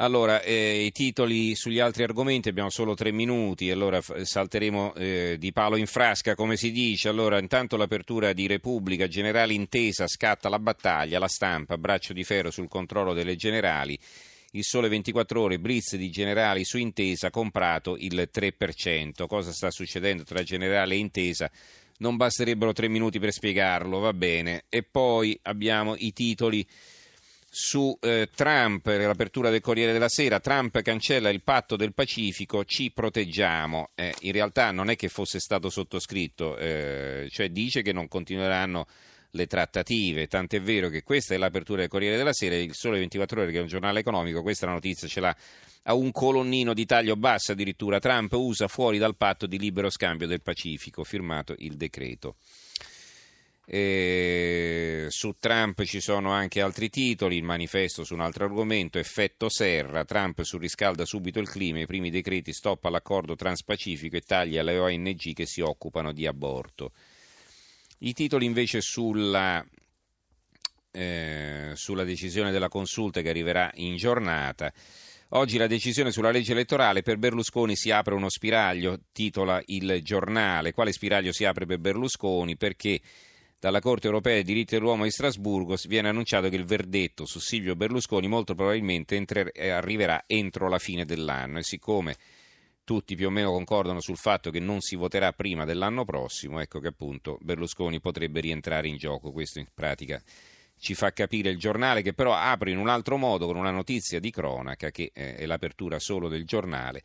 Allora, eh, i titoli sugli altri argomenti abbiamo solo tre minuti, allora salteremo eh, di palo in frasca, come si dice. Allora, intanto l'apertura di Repubblica, generale intesa, scatta la battaglia, la stampa, braccio di ferro sul controllo delle generali. Il sole 24 ore, blitz di generali su intesa, comprato il 3%. Cosa sta succedendo tra generale e intesa? Non basterebbero tre minuti per spiegarlo, va bene. E poi abbiamo i titoli su eh, Trump, l'apertura del Corriere della Sera, Trump cancella il patto del Pacifico, ci proteggiamo. Eh, in realtà non è che fosse stato sottoscritto, eh, cioè dice che non continueranno le trattative, tant'è vero che questa è l'apertura del Corriere della Sera, il Sole 24 ore che è un giornale economico, questa è la notizia ce l'ha a un colonnino di taglio basso addirittura, Trump usa fuori dal patto di libero scambio del Pacifico, firmato il decreto. E su Trump ci sono anche altri titoli, il manifesto su un altro argomento, effetto serra, Trump surriscalda subito il clima, i primi decreti stop all'accordo transpacifico e taglia alle ONG che si occupano di aborto. I titoli invece sulla, eh, sulla decisione della consulta che arriverà in giornata. Oggi la decisione sulla legge elettorale per Berlusconi si apre uno spiraglio, titola il giornale. Quale spiraglio si apre per Berlusconi? Perché dalla Corte europea dei diritti dell'uomo di Strasburgo viene annunciato che il verdetto su Silvio Berlusconi molto probabilmente entre- eh, arriverà entro la fine dell'anno. E siccome tutti più o meno concordano sul fatto che non si voterà prima dell'anno prossimo, ecco che appunto Berlusconi potrebbe rientrare in gioco, questo in pratica ci fa capire il giornale che però apre in un altro modo con una notizia di cronaca che eh, è l'apertura solo del giornale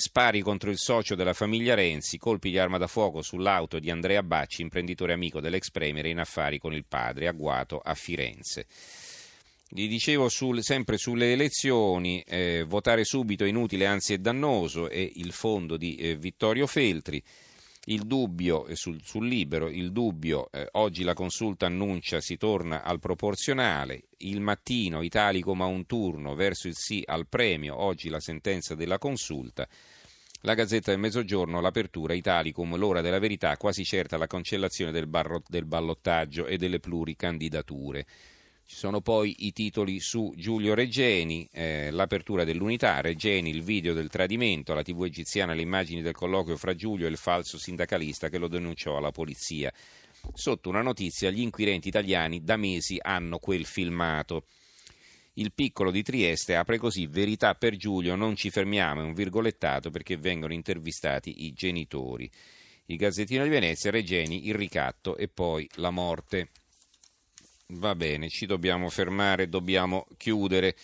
Spari contro il socio della famiglia Renzi, colpi di arma da fuoco sull'auto di Andrea Bacci, imprenditore amico dell'ex premier in affari con il padre, agguato a Firenze. Gli dicevo sul, sempre sulle elezioni, eh, votare subito è inutile, anzi è dannoso, è il fondo di eh, Vittorio Feltri. Il dubbio sul, sul, libero, il dubbio, eh, oggi la consulta annuncia si torna al proporzionale, il mattino Italicum a un turno verso il sì al premio, oggi la sentenza della consulta. La Gazzetta del Mezzogiorno, l'apertura Italicum, l'ora della verità, quasi certa la cancellazione del, barro, del ballottaggio e delle pluricandidature. Ci sono poi i titoli su Giulio Reggeni, eh, l'apertura dell'unità, Reggeni, il video del tradimento, la tv egiziana, le immagini del colloquio fra Giulio e il falso sindacalista che lo denunciò alla polizia. Sotto una notizia, gli inquirenti italiani da mesi hanno quel filmato. Il piccolo di Trieste apre così verità per Giulio, non ci fermiamo, è un virgolettato perché vengono intervistati i genitori. Il Gazzettino di Venezia, Reggeni, il ricatto e poi la morte. Va bene, ci dobbiamo fermare, dobbiamo chiudere.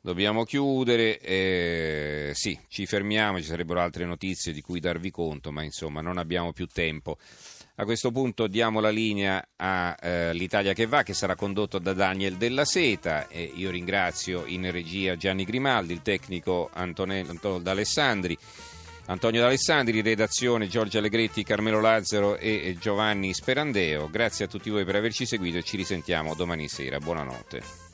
Dobbiamo chiudere, eh, sì, ci fermiamo, ci sarebbero altre notizie di cui darvi conto, ma insomma non abbiamo più tempo. A questo punto diamo la linea all'Italia eh, che va, che sarà condotto da Daniel Della Seta. E io ringrazio in regia Gianni Grimaldi, il tecnico Antonello D'Alessandri. Antonio D'Alessandri, redazione Giorgio Allegretti, Carmelo Lazzaro e Giovanni Sperandeo. Grazie a tutti voi per averci seguito e ci risentiamo domani sera. Buonanotte.